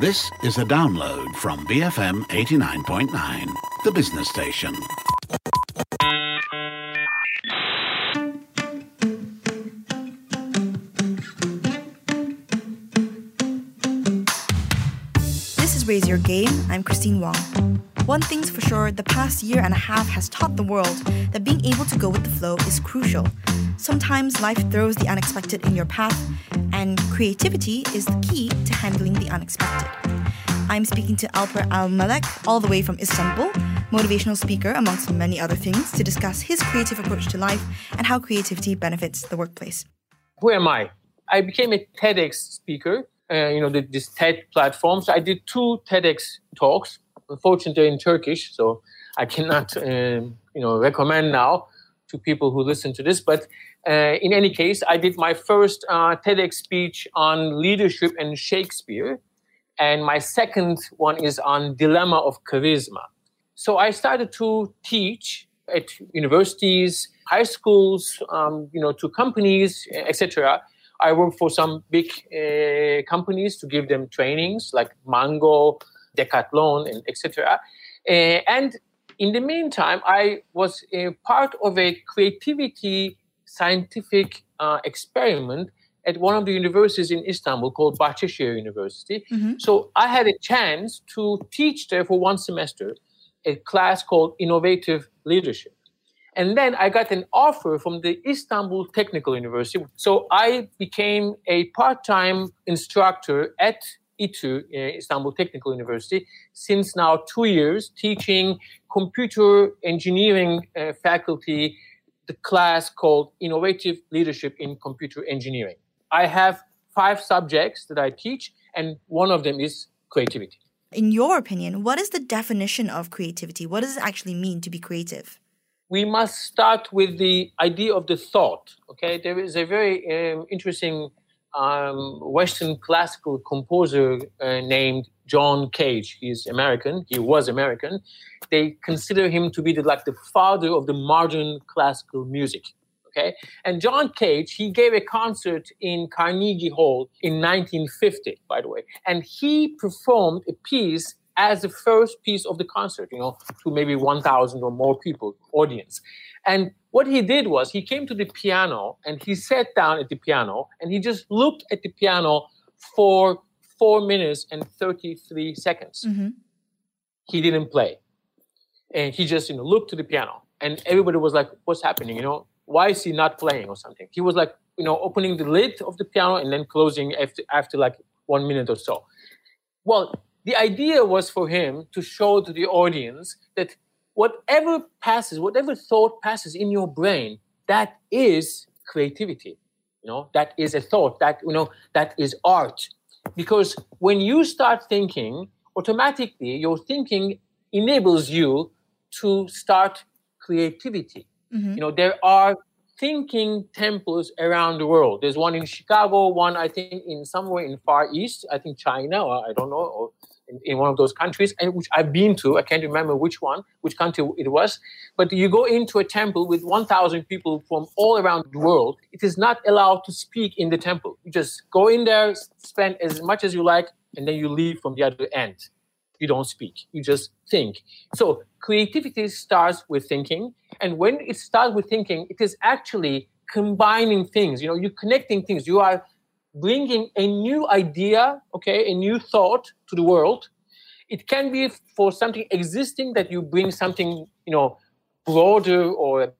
This is a download from BFM 89.9, the business station. This is Raise Your Game. I'm Christine Wong. One thing's for sure the past year and a half has taught the world that being able to go with the flow is crucial. Sometimes life throws the unexpected in your path, and creativity is the key to handling the unexpected. I'm speaking to Alper Almelek, all the way from Istanbul, motivational speaker, amongst many other things, to discuss his creative approach to life and how creativity benefits the workplace. Who am I? I became a TEDx speaker, uh, you know, the, this TED platform. So I did two TEDx talks. Unfortunately, in Turkish, so I cannot, um, you know, recommend now to people who listen to this. But uh, in any case, I did my first uh, TEDx speech on leadership and Shakespeare, and my second one is on dilemma of charisma. So I started to teach at universities, high schools, um, you know, to companies, etc. I work for some big uh, companies to give them trainings like Mango, Decathlon, and etc. Uh, and in the meantime, I was a part of a creativity scientific uh, experiment at one of the universities in Istanbul called Bahçeşehir University. Mm-hmm. So I had a chance to teach there for one semester a class called Innovative Leadership. And then I got an offer from the Istanbul Technical University. So I became a part time instructor at ITÜ, uh, Istanbul Technical University, since now two years, teaching computer engineering uh, faculty the class called Innovative Leadership in Computer Engineering. I have five subjects that I teach, and one of them is creativity. In your opinion, what is the definition of creativity? What does it actually mean to be creative? we must start with the idea of the thought. Okay, there is a very um, interesting um, Western classical composer uh, named John Cage. He's American. He was American. They consider him to be the, like the father of the modern classical music. Okay, and John Cage he gave a concert in Carnegie Hall in 1950, by the way, and he performed a piece as the first piece of the concert, you know, to maybe 1,000 or more people, audience. And what he did was he came to the piano and he sat down at the piano and he just looked at the piano for four minutes and 33 seconds. Mm-hmm. He didn't play. And he just, you know, looked to the piano. And everybody was like, what's happening? You know, why is he not playing or something? He was like, you know, opening the lid of the piano and then closing after, after like one minute or so. Well, the idea was for him to show to the audience that whatever passes, whatever thought passes in your brain, that is creativity. You know, that is a thought, that you know, that is art. Because when you start thinking, automatically your thinking enables you to start creativity. Mm-hmm. You know, there are thinking temples around the world. There's one in Chicago, one I think in somewhere in Far East, I think China, or I don't know, or in, in, one of those countries, and which I've been to. I can't remember which one, which country it was. But you go into a temple with 1,000 people from all around the world. It is not allowed to speak in the temple. You just go in there, spend as much as you like, and then you leave from the other end. You don't speak. You just think. So creativity starts with thinking, and when it starts with thinking, it is actually combining things. You know, you're connecting things. You are bringing a new idea, okay, a new thought to the world. It can be for something existing that you bring something, you know, broader or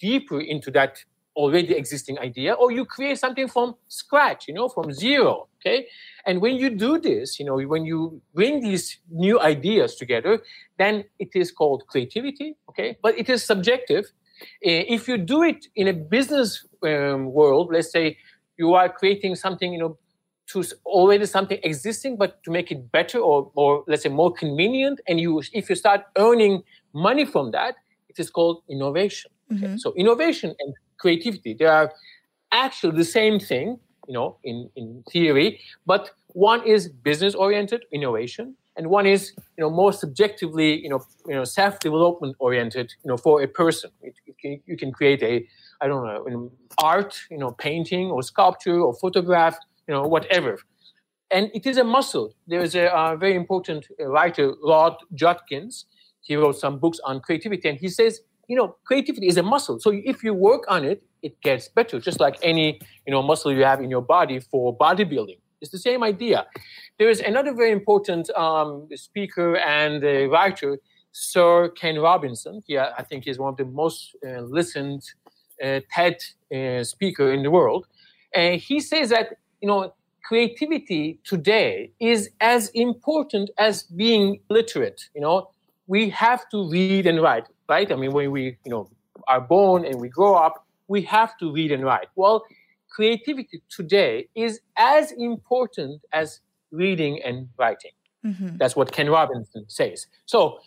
deeper into that already existing idea, or you create something from scratch, you know, from zero, okay? And when you do this, you know, when you bring these new ideas together, then it is called creativity, okay? But it is subjective. If you do it in a business um, world, let's say you are creating something, you know, to already something existing, but to make it better or, or let's say more convenient. And you, if you start earning money from that, it is called innovation. Okay? Mm-hmm. So innovation and creativity, they are actually the same thing, you know, in, in theory, but one is business oriented innovation and one is you know more subjectively you know you know self development oriented you know for a person it, it can, you can create a i don't know art you know painting or sculpture or photograph you know whatever and it is a muscle. There is a, very important uh, writer, Rod Judkins. He wrote some books on creativity, and he says, you know, creativity is a muscle. So if you work on it, it gets better, just like any you know muscle you have in your body for bodybuilding. It's the same idea. There is another very important um, speaker and uh, writer, Sir Ken Robinson. Yeah, I think he's one of the most uh, listened uh, TED uh, speaker in the world. And he says that you know creativity today is as important as being literate. You know, we have to read and write, right? I mean, when we you know are born and we grow up, we have to read and write. Well, creativity today is as important as reading and writing. Mm-hmm. That's what Ken Robinson says. So,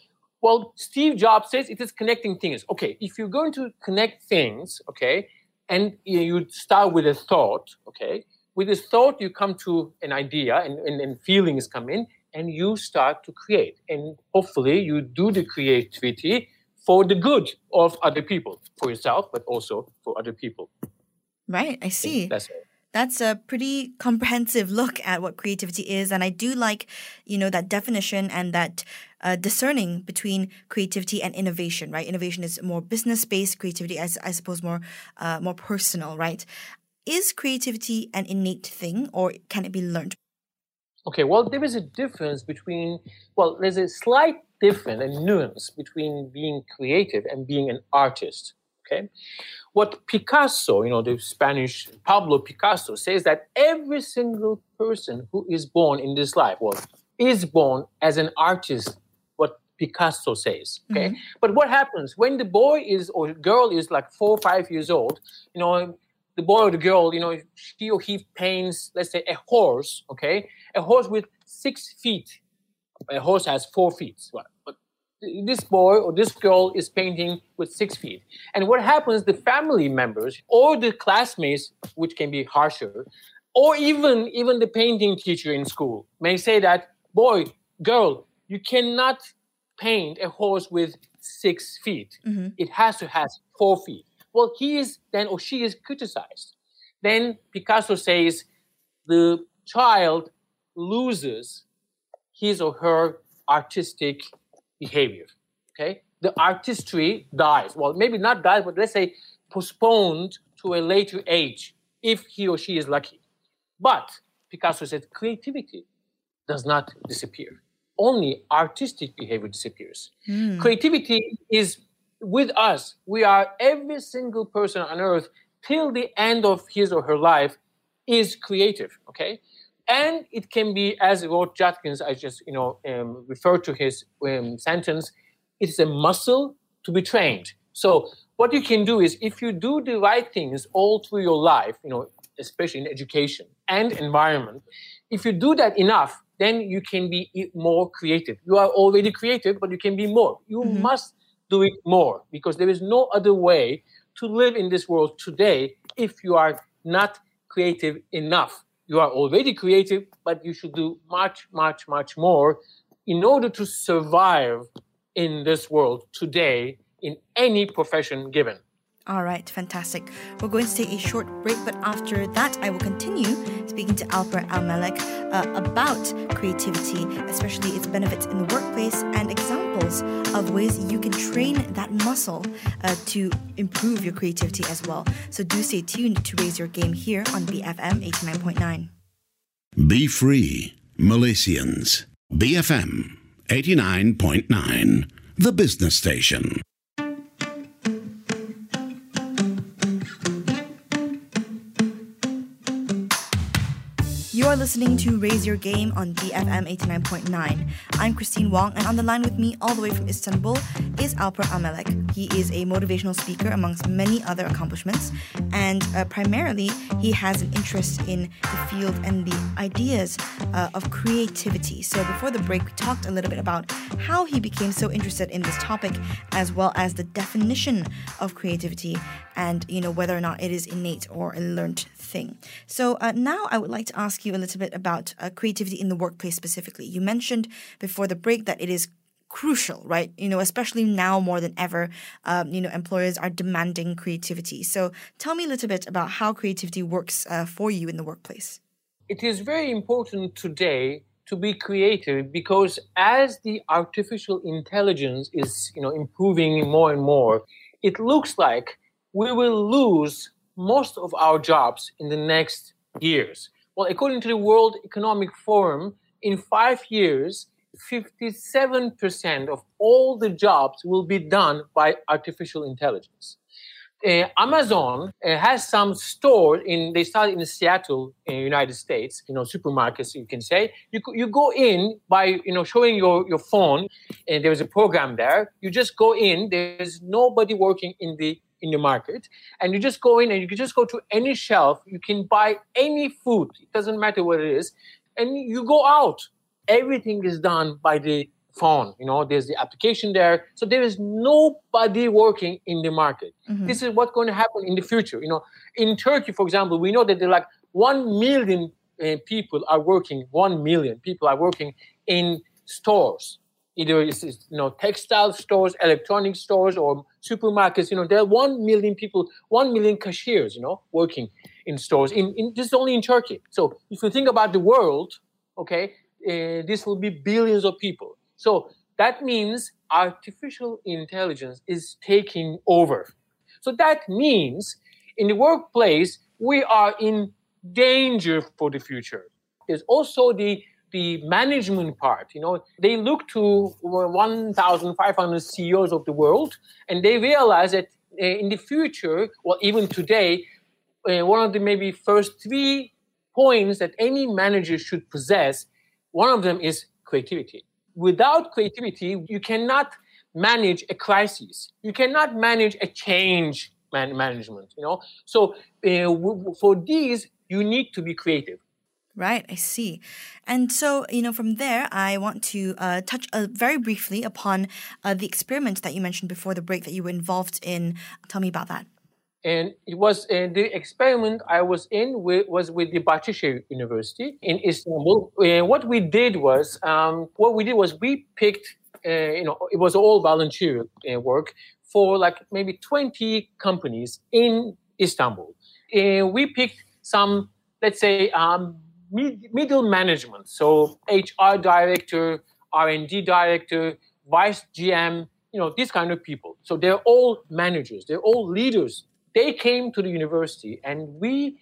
well, Steve Jobs says it is connecting things. Okay, if you're going to connect things, okay, and you start with a thought, okay, with this thought you come to an idea and, and, and feelings come in and you start to create. And hopefully you do the creativity for the good of other people, for yourself, but also for other people. Right, I see. That's right. That's a pretty comprehensive look at what creativity is, and I do like, you know, that definition and that uh, discerning between creativity and innovation. Right, innovation is more business based. Creativity, I, I suppose, more uh, more personal. Right, is creativity an innate thing, or can it be learned? Okay, well, there is a difference between. Well, there's a slight difference, a nuance between being creative and being an artist. Okay, what Picasso, you know, the Spanish Pablo Picasso says that every single person who is born in this life, well, is born as an artist, what Picasso says. Okay. Mm-hmm. But what happens when the boy is or girl is like four or five years old, you know, the boy or the girl, you know, she or he paints, let's say, a horse, okay, a horse with six feet. A horse has four feet. But this boy or this girl is painting with six feet. And what happens, the family members or the classmates, which can be harsher, or even, even the painting teacher in school may say that, boy, girl, you cannot paint a horse with six feet. Mm-hmm. It has to have four feet. Well, he is then or she is criticized. Then Picasso says the child loses his or her artistic behavior. Okay, the artistry dies. Well, maybe not dies, but let's say postponed to a later age if he or she is lucky. But Picasso said creativity does not disappear. Only artistic behavior disappears. Mm. Creativity is with us. We are every single person on earth till the end of his or her life is creative. Okay, and it can be, as Rod Judkins, I just you know um, referred to his um, sentence. It is a muscle to be trained. So what you can do is, if you do the right things all through your life, you know, especially in education and environment, if you do that enough, then you can be more creative. You are already creative, but you can be more. You mm-hmm. must do it more because there is no other way to live in this world today if you are not creative enough you are already creative, but you should do much, much, much more in order to survive in this world today in any profession given. All right, fantastic. We're going to take a short break, but after that, I will continue speaking to Alper Almelek uh, about creativity, especially its benefits in the workplace, and examples of ways you can train that muscle uh, to improve your creativity as well. So do stay tuned to raise your game here on BFM 89.9. Be free, Malaysians. BFM 89.9, the business station. Listening to Raise Your Game on BFM 89.9. I'm Christine Wong, and on the line with me, all the way from Istanbul, is Alper Almelek. He is a motivational speaker amongst many other accomplishments, and uh, primarily, he has an interest in the field and the ideas uh, of creativity. So, before the break, we talked a little bit about how he became so interested in this topic, as well as the definition of creativity and you know whether or not it is innate or a learned thing. So uh, now I would like to ask you a little bit about uh, creativity in the workplace specifically. You mentioned before the break that it is crucial, right? You know, especially now more than ever, um, you know, employers are demanding creativity. So tell me a little bit about how creativity works uh, for you in the workplace. it is very important today to be creative because as the artificial intelligence is you know improving more and more it looks like we will lose most of our jobs in the next years. Well according to the world economic forum in 5 years 57% of all the jobs will be done by artificial intelligence uh, Amazon uh, has some store in. They started in Seattle, in United States. You know, supermarkets. You can say you you go in by you know showing your your phone, and there's a program there. You just go in. There's nobody working in the in the market, and you just go in and you can just go to any shelf. You can buy any food. It doesn't matter what it is, and you go out. Everything is done by the phone you know there's the application there. So there is nobody working in the market. Mm-hmm. this is what's going to happen in the future you know. In turkey for example we know that there are like 1 million uh, people are working 1 million people are working in stores. Either it's, you know textile stores electronic stores or supermarkets you know. There are 1 million people 1 million cashiers you know working in stores in, in this is only in turkey. So if you think about the world okay uh, this will be billions of people so that means artificial intelligence is taking over. So that means in the workplace, we are in danger for the future. There's also the the management part. You know, they look to 1,500 CEOs of the world, and they realize that uh, in the future, well, even today, uh, one of the maybe first three points that any manager should possess, one of them is creativity without creativity, you cannot manage a crisis. You cannot manage a change man- management. You know, so uh, w- for these, you need to be creative. Right, I see. And so, you know, from there, I want to uh, touch uh, very briefly upon uh, the experiment that you mentioned before the break that you were involved in. Tell me about that and it was uh, the experiment I was in with, was with the Bahçeşehir University in Istanbul. And what we did was, um, what we did was we picked, uh, you know, it was all volunteer uh, work for like maybe 20 companies in Istanbul. And we picked some, let's say, um, mid- middle management, so HR director, R&D director, vice GM, you know, these kind of people. So they're all managers, they're all leaders they came to the university and we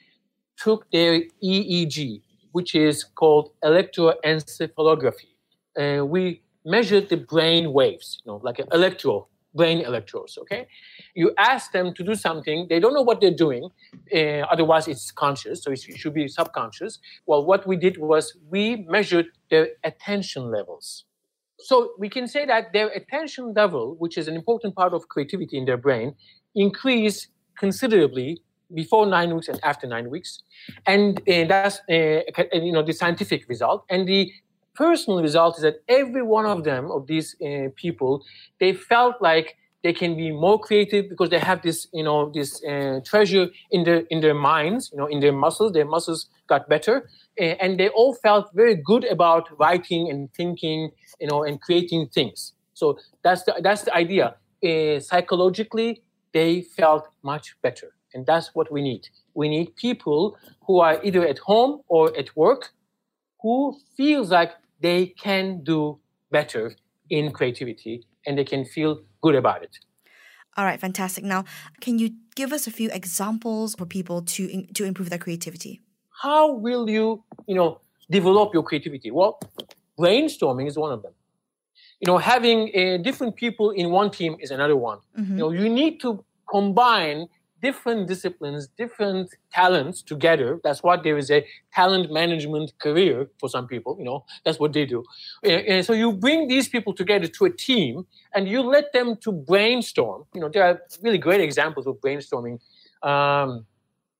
took their EEG, which is called electroencephalography. And we measured the brain waves, you know, like an electro, brain electrodes, okay? You ask them to do something, they don't know what they're doing, uh, otherwise it's conscious, so it should be subconscious. Well, what we did was we measured their attention levels. So we can say that their attention level, which is an important part of creativity in their brain, increased considerably before nine weeks and after nine weeks, and uh, that's uh, you know the scientific result. And the personal result is that every one of them of these uh, people they felt like they can be more creative because they have this you know this uh, treasure in their in their minds you know in their muscles. Their muscles got better. Uh, and they all felt very good about writing and thinking you know and creating things. So that's the that's the idea. Uh, psychologically they felt much better. And that's what we need. We need people who are either at home or at work who feels like they can do better in creativity and they can feel good about it. All right, fantastic. Now, can you give us a few examples for people to to improve their creativity? How will you, you know, develop your creativity? Well, brainstorming is one of them you know having uh, different people in one team is another one. Mm-hmm. you know you need to combine different disciplines different talents together. That's what there is a talent management career for some people you know that's what they do. And, and so you bring these people together to a team and you let them to brainstorm. You know there are really great examples of brainstorming. Um,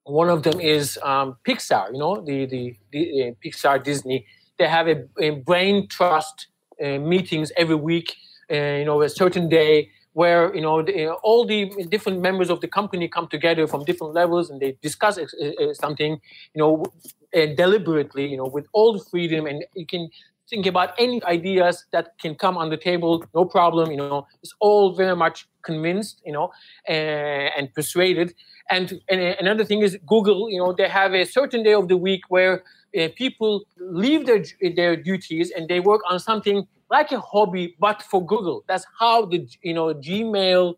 one of them is um, pixar you know the the, the uh, pixar disney. They have a, a brain trust uh, meetings every week, uh, you know, a certain day where you know the, all the different members of the company come together from different levels and they discuss uh, something, you know, deliberately, you know, with all the freedom, and you can think about any ideas that can come on the table, no problem. You know, it's all very much convinced, you know, uh, and persuaded. And, and another thing is Google. You know, they have a certain day of the week where uh, people leave their their duties and they work on something like a hobby, but for Google. That's how the you know Gmail,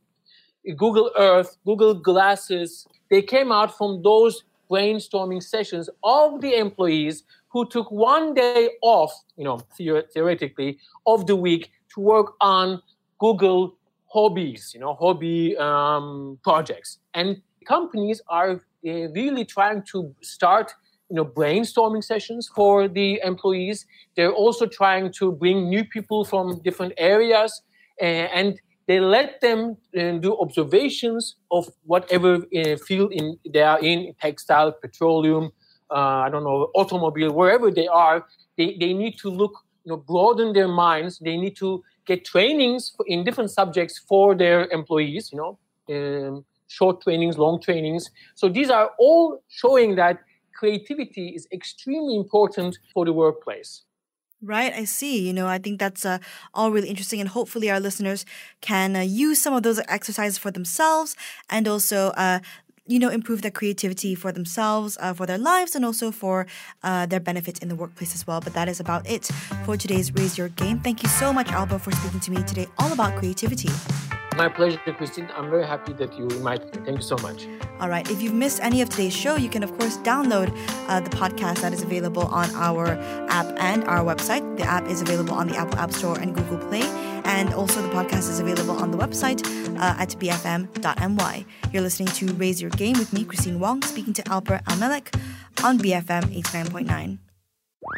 Google Earth, Google Glasses, they came out from those brainstorming sessions of the employees who took one day off, you know, theoretically, of the week to work on Google hobbies, you know, hobby um, projects. And companies are uh, really trying to start you know brainstorming sessions for the employees. They're also trying to bring new people from different areas and they let them uh, do observations of whatever uh, field in they are in textile petroleum uh, i don't know automobile wherever they are. They, they need to look you know broaden their minds. They need to get trainings in different subjects for their employees you know um, short trainings long trainings. So these are all showing that creativity is extremely important for the workplace. Right, I see. You know, I think that's uh, all really interesting, and hopefully, our listeners can uh, use some of those exercises for themselves and also uh, you know, improve their creativity for themselves, uh, for their lives, and also for uh, their benefits in the workplace as well. But that is about it for today's Raise Your Game. Thank you so much, Alba, for speaking to me today all about creativity. My pleasure, Christine. I'm very happy that you invited me. Thank you so much. All right. If you've missed any of today's show, you can, of course, download uh, the podcast that is available on our app and our website. The app is available on the Apple App Store and Google Play. And also, the podcast is available on the website uh, at bfm.my. You're listening to Raise Your Game with me, Christine Wong, speaking to Alper Almelek on BFM 89.9.